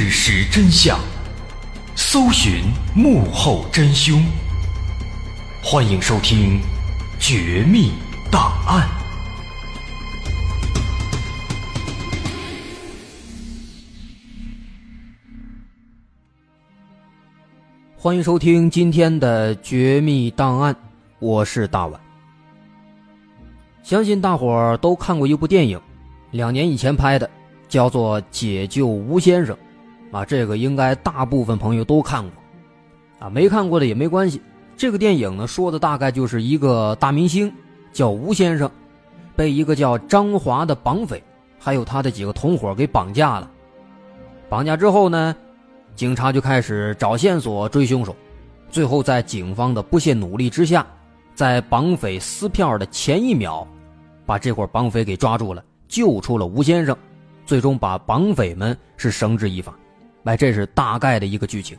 事实真相，搜寻幕后真凶。欢迎收听《绝密档案》。欢迎收听今天的《绝密档案》，我是大碗。相信大伙儿都看过一部电影，两年以前拍的，叫做《解救吴先生》，啊，这个应该大部分朋友都看过，啊，没看过的也没关系。这个电影呢，说的大概就是一个大明星叫吴先生，被一个叫张华的绑匪，还有他的几个同伙给绑架了。绑架之后呢，警察就开始找线索追凶手，最后在警方的不懈努力之下，在绑匪撕票的前一秒。把这伙绑匪给抓住了，救出了吴先生，最终把绑匪们是绳之以法。哎，这是大概的一个剧情。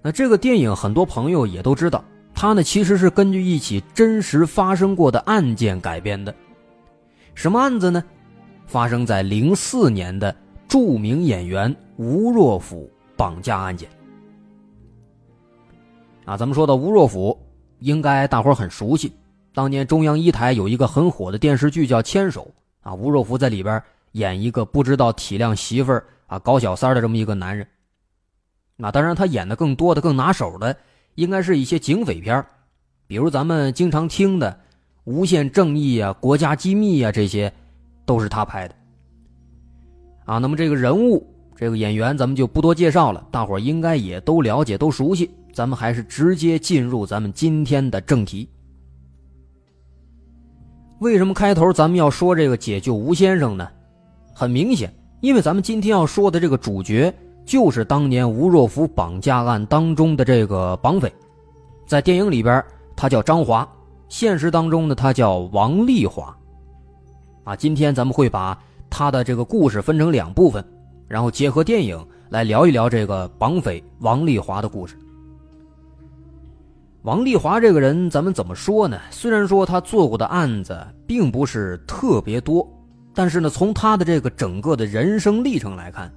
那这个电影很多朋友也都知道，它呢其实是根据一起真实发生过的案件改编的。什么案子呢？发生在零四年的著名演员吴若甫绑架案件。啊，咱们说到吴若甫，应该大伙很熟悉。当年中央一台有一个很火的电视剧叫《牵手》，啊，吴若甫在里边演一个不知道体谅媳妇儿啊、搞小三的这么一个男人。那当然，他演的更多的、更拿手的，应该是一些警匪片比如咱们经常听的《无限正义》啊、《国家机密》啊，这些都是他拍的。啊，那么这个人物、这个演员，咱们就不多介绍了，大伙应该也都了解、都熟悉。咱们还是直接进入咱们今天的正题。为什么开头咱们要说这个解救吴先生呢？很明显，因为咱们今天要说的这个主角就是当年吴若甫绑架案当中的这个绑匪，在电影里边他叫张华，现实当中呢他叫王丽华。啊，今天咱们会把他的这个故事分成两部分，然后结合电影来聊一聊这个绑匪王丽华的故事。王丽华这个人，咱们怎么说呢？虽然说他做过的案子并不是特别多，但是呢，从他的这个整个的人生历程来看，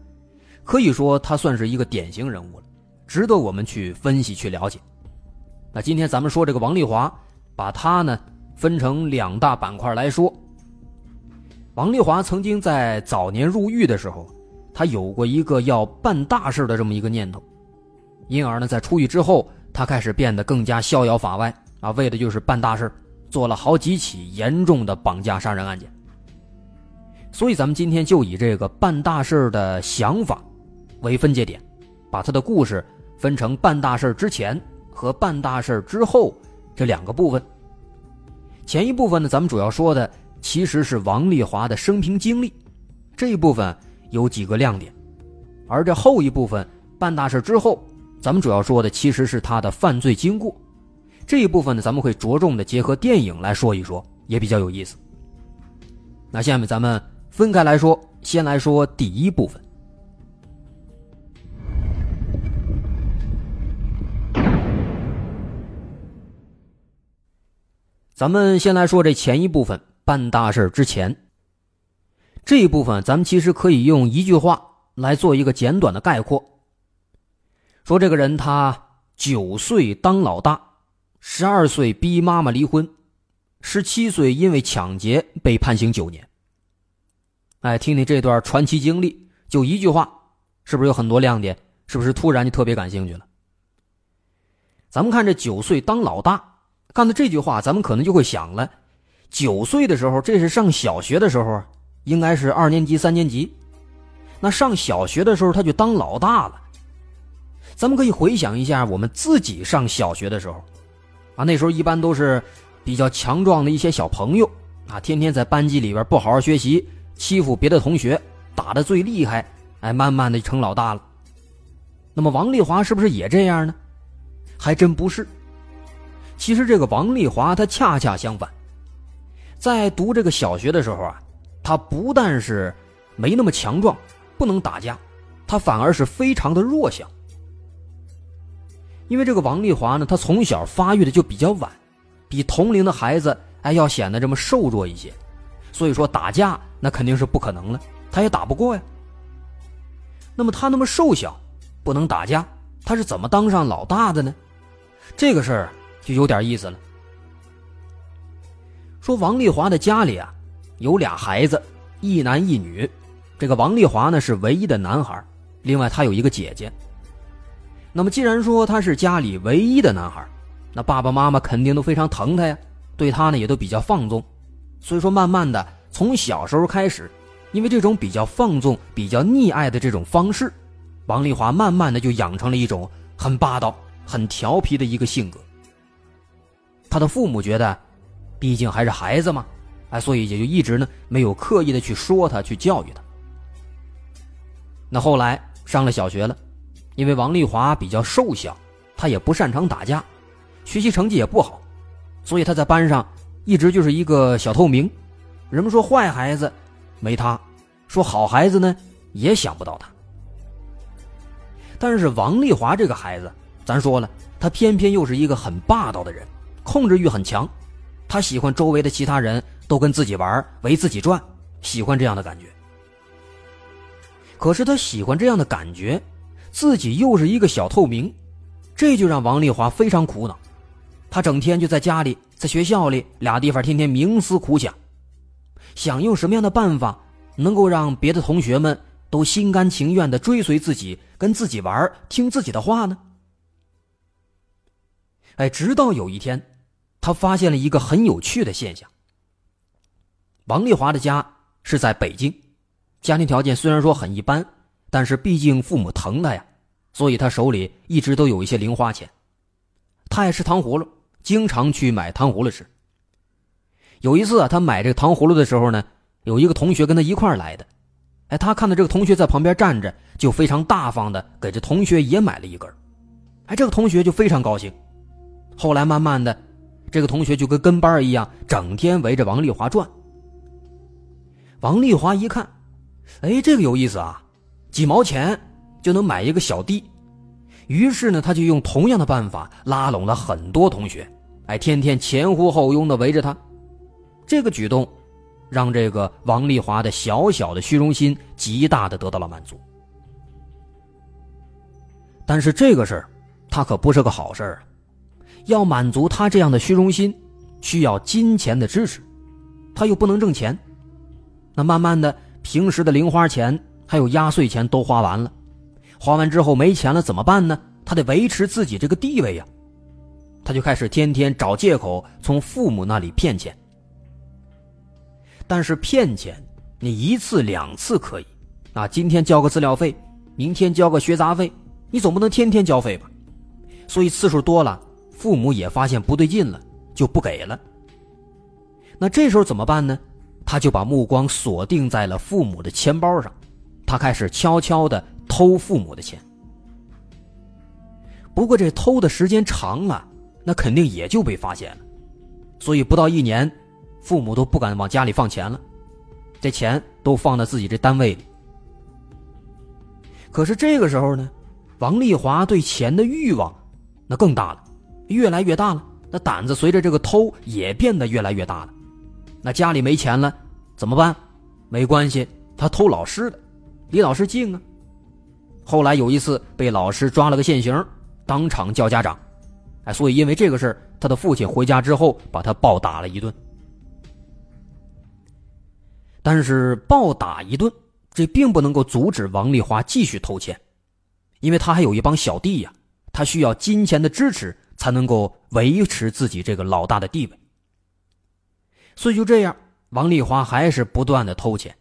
可以说他算是一个典型人物了，值得我们去分析去了解。那今天咱们说这个王丽华，把他呢分成两大板块来说。王丽华曾经在早年入狱的时候，他有过一个要办大事的这么一个念头，因而呢，在出狱之后。他开始变得更加逍遥法外啊，为的就是办大事，做了好几起严重的绑架杀人案件。所以咱们今天就以这个办大事的想法为分界点，把他的故事分成办大事之前和办大事之后这两个部分。前一部分呢，咱们主要说的其实是王丽华的生平经历，这一部分有几个亮点，而这后一部分办大事之后。咱们主要说的其实是他的犯罪经过，这一部分呢，咱们会着重的结合电影来说一说，也比较有意思。那下面咱们分开来说，先来说第一部分。咱们先来说这前一部分，办大事之前。这一部分咱们其实可以用一句话来做一个简短的概括。说这个人他九岁当老大，十二岁逼妈妈离婚，十七岁因为抢劫被判刑九年。哎，听听这段传奇经历，就一句话，是不是有很多亮点？是不是突然就特别感兴趣了？咱们看这九岁当老大，看到这句话，咱们可能就会想了：九岁的时候，这是上小学的时候，应该是二年级、三年级。那上小学的时候，他就当老大了。咱们可以回想一下我们自己上小学的时候，啊，那时候一般都是比较强壮的一些小朋友，啊，天天在班级里边不好好学习，欺负别的同学，打的最厉害，哎，慢慢的成老大了。那么王丽华是不是也这样呢？还真不是。其实这个王丽华她恰恰相反，在读这个小学的时候啊，她不但是没那么强壮，不能打架，她反而是非常的弱小。因为这个王丽华呢，她从小发育的就比较晚，比同龄的孩子哎要显得这么瘦弱一些，所以说打架那肯定是不可能了，他也打不过呀。那么他那么瘦小，不能打架，他是怎么当上老大的呢？这个事儿就有点意思了。说王丽华的家里啊，有俩孩子，一男一女。这个王丽华呢是唯一的男孩，另外他有一个姐姐。那么既然说他是家里唯一的男孩，那爸爸妈妈肯定都非常疼他呀，对他呢也都比较放纵。所以说，慢慢的从小时候开始，因为这种比较放纵、比较溺爱的这种方式，王丽华慢慢的就养成了一种很霸道。很调皮的一个性格。他的父母觉得，毕竟还是孩子嘛，哎，所以也就一直呢没有刻意的去说他，去教育他。那后来上了小学了，因为王丽华比较瘦小，他也不擅长打架，学习成绩也不好，所以他在班上一直就是一个小透明。人们说坏孩子没他，说好孩子呢也想不到他。但是王丽华这个孩子。咱说了，他偏偏又是一个很霸道的人，控制欲很强，他喜欢周围的其他人都跟自己玩，围自己转，喜欢这样的感觉。可是他喜欢这样的感觉，自己又是一个小透明，这就让王丽华非常苦恼。他整天就在家里，在学校里俩地方，天天冥思苦想，想用什么样的办法能够让别的同学们都心甘情愿的追随自己，跟自己玩，听自己的话呢？哎，直到有一天，他发现了一个很有趣的现象。王丽华的家是在北京，家庭条件虽然说很一般，但是毕竟父母疼他呀，所以他手里一直都有一些零花钱。他爱吃糖葫芦，经常去买糖葫芦吃。有一次啊，他买这个糖葫芦的时候呢，有一个同学跟他一块来的，哎，他看到这个同学在旁边站着，就非常大方的给这同学也买了一根，哎，这个同学就非常高兴。后来慢慢的，这个同学就跟跟班一样，整天围着王丽华转。王丽华一看，哎，这个有意思啊，几毛钱就能买一个小弟。于是呢，他就用同样的办法拉拢了很多同学，哎，天天前呼后拥的围着他。这个举动，让这个王丽华的小小的虚荣心极大的得到了满足。但是这个事儿，他可不是个好事儿啊。要满足他这样的虚荣心，需要金钱的支持，他又不能挣钱，那慢慢的，平时的零花钱还有压岁钱都花完了，花完之后没钱了怎么办呢？他得维持自己这个地位呀，他就开始天天找借口从父母那里骗钱。但是骗钱，你一次两次可以，啊，今天交个资料费，明天交个学杂费，你总不能天天交费吧？所以次数多了。父母也发现不对劲了，就不给了。那这时候怎么办呢？他就把目光锁定在了父母的钱包上，他开始悄悄的偷父母的钱。不过这偷的时间长了，那肯定也就被发现了。所以不到一年，父母都不敢往家里放钱了，这钱都放在自己这单位里。可是这个时候呢，王丽华对钱的欲望那更大了。越来越大了，那胆子随着这个偷也变得越来越大了。那家里没钱了，怎么办？没关系，他偷老师的，离老师近啊。后来有一次被老师抓了个现行，当场叫家长。哎，所以因为这个事他的父亲回家之后把他暴打了一顿。但是暴打一顿，这并不能够阻止王丽华继续偷钱，因为他还有一帮小弟呀，他需要金钱的支持。才能够维持自己这个老大的地位，所以就这样，王丽华还是不断的偷钱，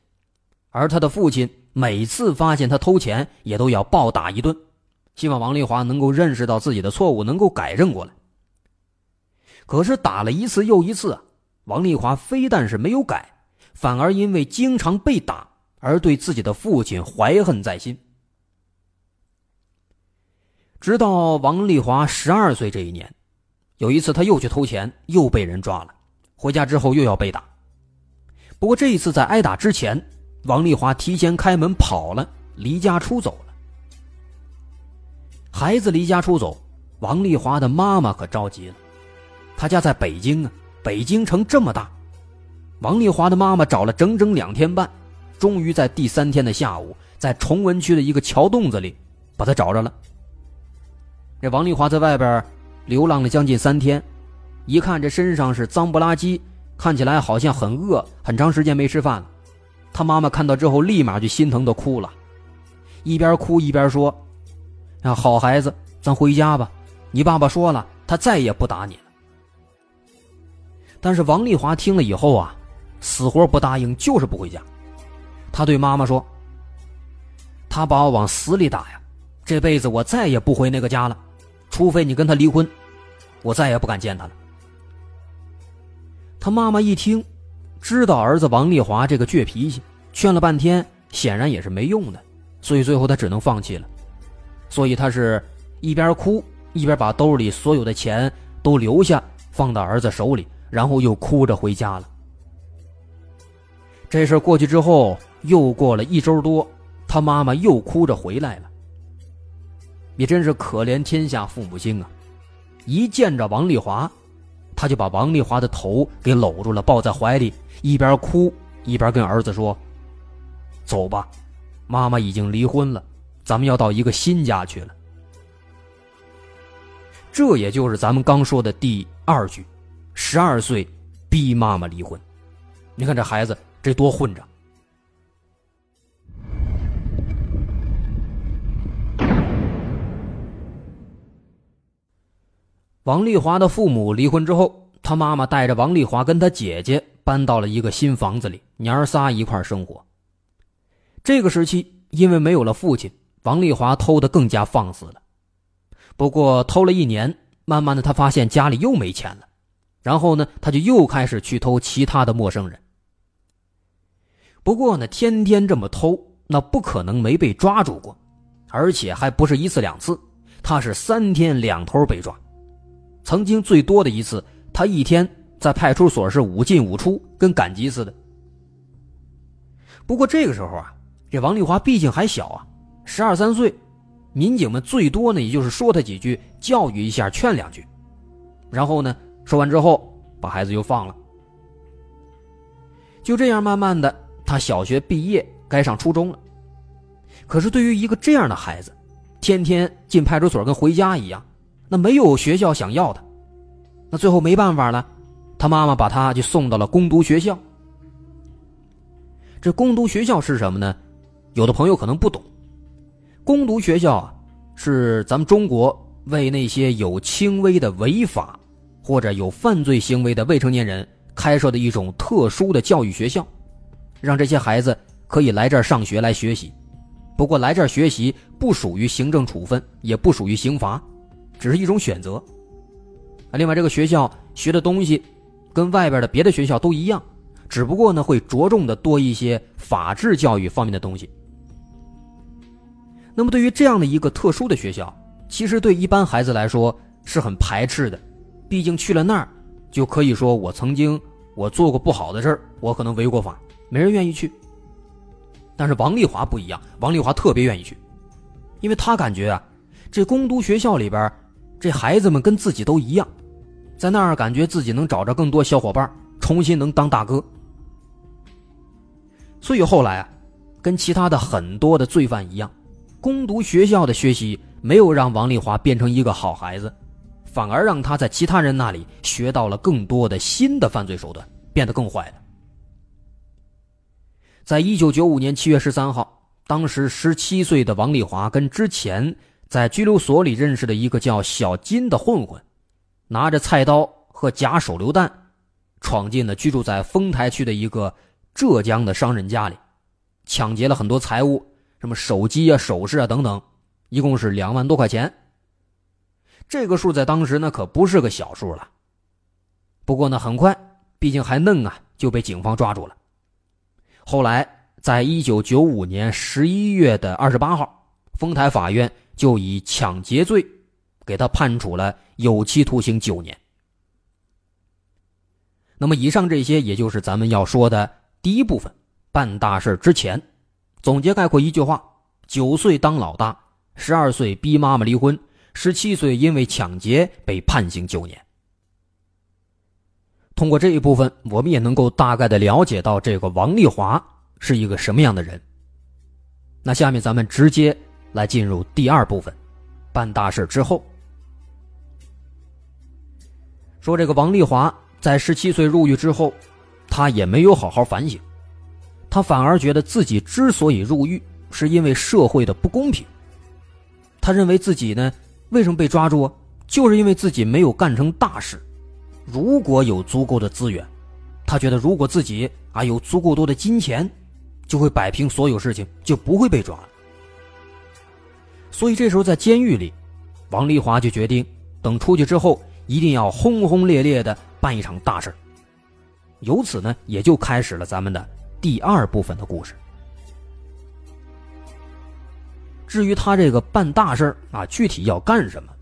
而他的父亲每次发现他偷钱，也都要暴打一顿，希望王丽华能够认识到自己的错误，能够改正过来。可是打了一次又一次，王丽华非但是没有改，反而因为经常被打而对自己的父亲怀恨在心。直到王丽华十二岁这一年，有一次他又去偷钱，又被人抓了。回家之后又要被打。不过这一次在挨打之前，王丽华提前开门跑了，离家出走了。孩子离家出走，王丽华的妈妈可着急了。他家在北京啊，北京城这么大，王丽华的妈妈找了整整两天半，终于在第三天的下午在崇文区的一个桥洞子里把她找着了。这王丽华在外边流浪了将近三天，一看这身上是脏不拉几，看起来好像很饿，很长时间没吃饭了。他妈妈看到之后，立马就心疼的哭了，一边哭一边说：“啊，好孩子，咱回家吧。你爸爸说了，他再也不打你了。”但是王丽华听了以后啊，死活不答应，就是不回家。他对妈妈说：“他把我往死里打呀，这辈子我再也不回那个家了，除非你跟他离婚，我再也不敢见他了。”他妈妈一听。知道儿子王丽华这个倔脾气，劝了半天，显然也是没用的，所以最后他只能放弃了。所以他是一边哭一边把兜里所有的钱都留下，放到儿子手里，然后又哭着回家了。这事过去之后，又过了一周多，他妈妈又哭着回来了。也真是可怜天下父母心啊！一见着王丽华，他就把王丽华的头给搂住了，抱在怀里。一边哭一边跟儿子说：“走吧，妈妈已经离婚了，咱们要到一个新家去了。”这也就是咱们刚说的第二句：“十二岁逼妈妈离婚。”你看这孩子这多混账！王丽华的父母离婚之后，他妈妈带着王丽华跟他姐姐。搬到了一个新房子里，娘儿仨一块生活。这个时期，因为没有了父亲，王丽华偷的更加放肆了。不过偷了一年，慢慢的他发现家里又没钱了，然后呢，他就又开始去偷其他的陌生人。不过呢，天天这么偷，那不可能没被抓住过，而且还不是一次两次，他是三天两头被抓。曾经最多的一次，他一天。在派出所是五进五出，跟赶集似的。不过这个时候啊，这王丽华毕竟还小啊，十二三岁，民警们最多呢也就是说他几句，教育一下，劝两句，然后呢说完之后把孩子又放了。就这样，慢慢的，他小学毕业，该上初中了。可是对于一个这样的孩子，天天进派出所跟回家一样，那没有学校想要的，那最后没办法了。他妈妈把他就送到了攻读学校。这攻读学校是什么呢？有的朋友可能不懂，攻读学校啊，是咱们中国为那些有轻微的违法或者有犯罪行为的未成年人开设的一种特殊的教育学校，让这些孩子可以来这儿上学来学习。不过来这儿学习不属于行政处分，也不属于刑罚，只是一种选择。啊，另外这个学校学的东西。跟外边的别的学校都一样，只不过呢会着重的多一些法治教育方面的东西。那么对于这样的一个特殊的学校，其实对一般孩子来说是很排斥的，毕竟去了那儿，就可以说我曾经我做过不好的事儿，我可能违过法，没人愿意去。但是王丽华不一样，王丽华特别愿意去，因为他感觉啊，这攻读学校里边，这孩子们跟自己都一样。在那儿，感觉自己能找着更多小伙伴，重新能当大哥。所以后来啊，跟其他的很多的罪犯一样，攻读学校的学习没有让王丽华变成一个好孩子，反而让他在其他人那里学到了更多的新的犯罪手段，变得更坏了。在一九九五年七月十三号，当时十七岁的王丽华跟之前在拘留所里认识的一个叫小金的混混。拿着菜刀和假手榴弹，闯进了居住在丰台区的一个浙江的商人家里，抢劫了很多财物，什么手机啊、首饰啊等等，一共是两万多块钱。这个数在当时呢可不是个小数了。不过呢，很快，毕竟还嫩啊，就被警方抓住了。后来，在一九九五年十一月的二十八号，丰台法院就以抢劫罪。给他判处了有期徒刑九年。那么，以上这些也就是咱们要说的第一部分。办大事之前，总结概括一句话：九岁当老大，十二岁逼妈妈离婚，十七岁因为抢劫被判刑九年。通过这一部分，我们也能够大概的了解到这个王丽华是一个什么样的人。那下面咱们直接来进入第二部分，办大事之后。说这个王丽华在十七岁入狱之后，他也没有好好反省，他反而觉得自己之所以入狱，是因为社会的不公平。他认为自己呢，为什么被抓住啊？就是因为自己没有干成大事。如果有足够的资源，他觉得如果自己啊有足够多的金钱，就会摆平所有事情，就不会被抓了。所以这时候在监狱里，王丽华就决定等出去之后。一定要轰轰烈烈的办一场大事由此呢，也就开始了咱们的第二部分的故事。至于他这个办大事啊，具体要干什么？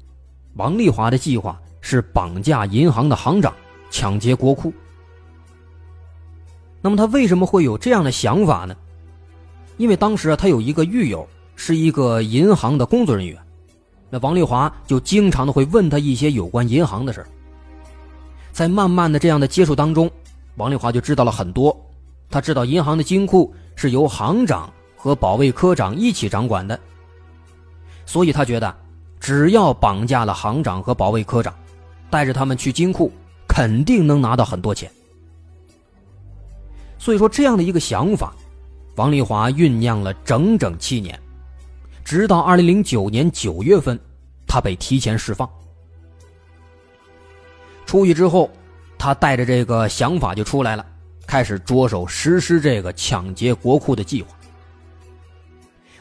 王丽华的计划是绑架银行的行长，抢劫国库。那么他为什么会有这样的想法呢？因为当时啊，他有一个狱友是一个银行的工作人员。那王丽华就经常的会问他一些有关银行的事在慢慢的这样的接触当中，王丽华就知道了很多。他知道银行的金库是由行长和保卫科长一起掌管的，所以他觉得只要绑架了行长和保卫科长，带着他们去金库，肯定能拿到很多钱。所以说，这样的一个想法，王丽华酝酿了整整七年。直到二零零九年九月份，他被提前释放。出狱之后，他带着这个想法就出来了，开始着手实施这个抢劫国库的计划。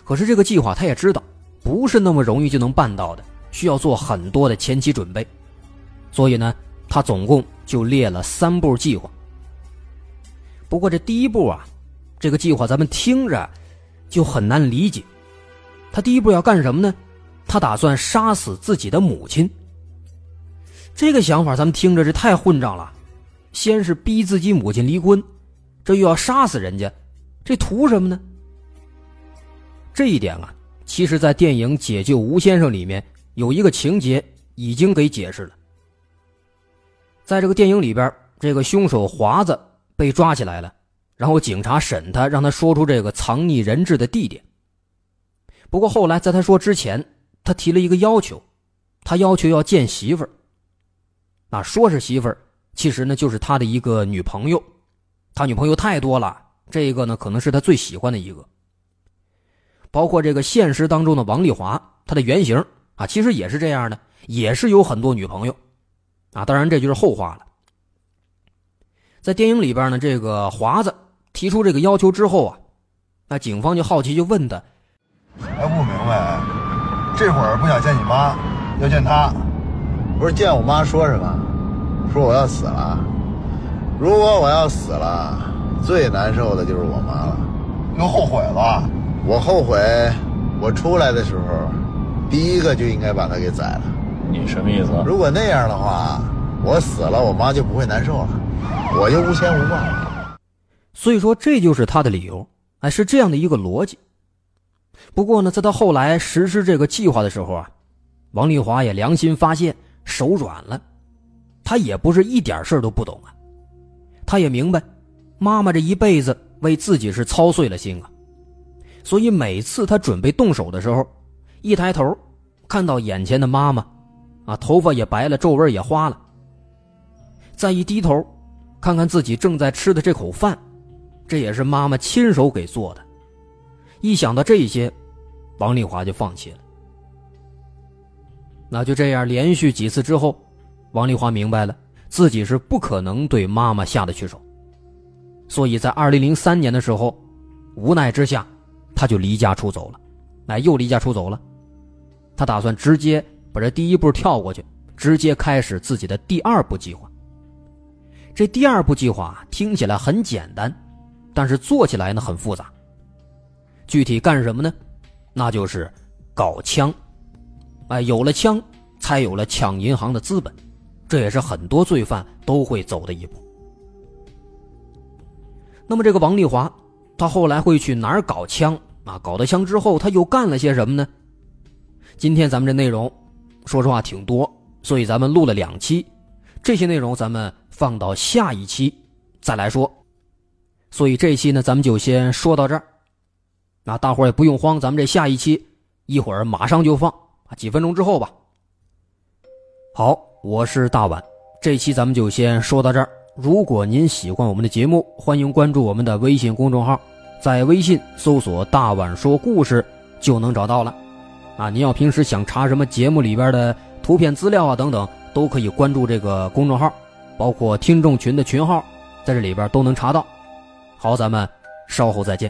可是这个计划他也知道，不是那么容易就能办到的，需要做很多的前期准备。所以呢，他总共就列了三步计划。不过这第一步啊，这个计划咱们听着就很难理解。他第一步要干什么呢？他打算杀死自己的母亲。这个想法咱们听着这太混账了。先是逼自己母亲离婚，这又要杀死人家，这图什么呢？这一点啊，其实，在电影《解救吴先生》里面有一个情节已经给解释了。在这个电影里边，这个凶手华子被抓起来了，然后警察审他，让他说出这个藏匿人质的地点。不过后来，在他说之前，他提了一个要求，他要求要见媳妇儿。啊，说是媳妇儿，其实呢就是他的一个女朋友。他女朋友太多了，这个呢可能是他最喜欢的一个。包括这个现实当中的王丽华，他的原型啊，其实也是这样的，也是有很多女朋友。啊，当然这就是后话了。在电影里边呢，这个华子提出这个要求之后啊，那警方就好奇，就问他。还不明白，这会儿不想见你妈，要见她，不是见我妈说什么？说我要死了。如果我要死了，最难受的就是我妈了。又后悔了？我后悔，我出来的时候，第一个就应该把她给宰了。你什么意思？如果那样的话，我死了，我妈就不会难受了，我就无牵无挂了。所以说，这就是他的理由，哎，是这样的一个逻辑。不过呢，在他后来实施这个计划的时候啊，王丽华也良心发现，手软了。他也不是一点事都不懂啊，他也明白，妈妈这一辈子为自己是操碎了心啊，所以每次他准备动手的时候，一抬头，看到眼前的妈妈，啊，头发也白了，皱纹也花了。再一低头，看看自己正在吃的这口饭，这也是妈妈亲手给做的。一想到这些，王丽华就放弃了。那就这样，连续几次之后，王丽华明白了自己是不可能对妈妈下得去手，所以在二零零三年的时候，无奈之下，他就离家出走了。哎，又离家出走了。他打算直接这第一步跳过去，直接开始自己的第二步计划。这第二步计划听起来很简单，但是做起来呢很复杂。具体干什么呢？那就是搞枪，哎，有了枪，才有了抢银行的资本，这也是很多罪犯都会走的一步。那么这个王丽华，他后来会去哪儿搞枪啊？搞到枪之后，他又干了些什么呢？今天咱们这内容，说实话挺多，所以咱们录了两期，这些内容咱们放到下一期再来说。所以这期呢，咱们就先说到这儿。那大伙也不用慌，咱们这下一期一会儿马上就放，几分钟之后吧。好，我是大碗，这期咱们就先说到这儿。如果您喜欢我们的节目，欢迎关注我们的微信公众号，在微信搜索“大碗说故事”就能找到了。啊，您要平时想查什么节目里边的图片资料啊等等，都可以关注这个公众号，包括听众群的群号，在这里边都能查到。好，咱们稍后再见。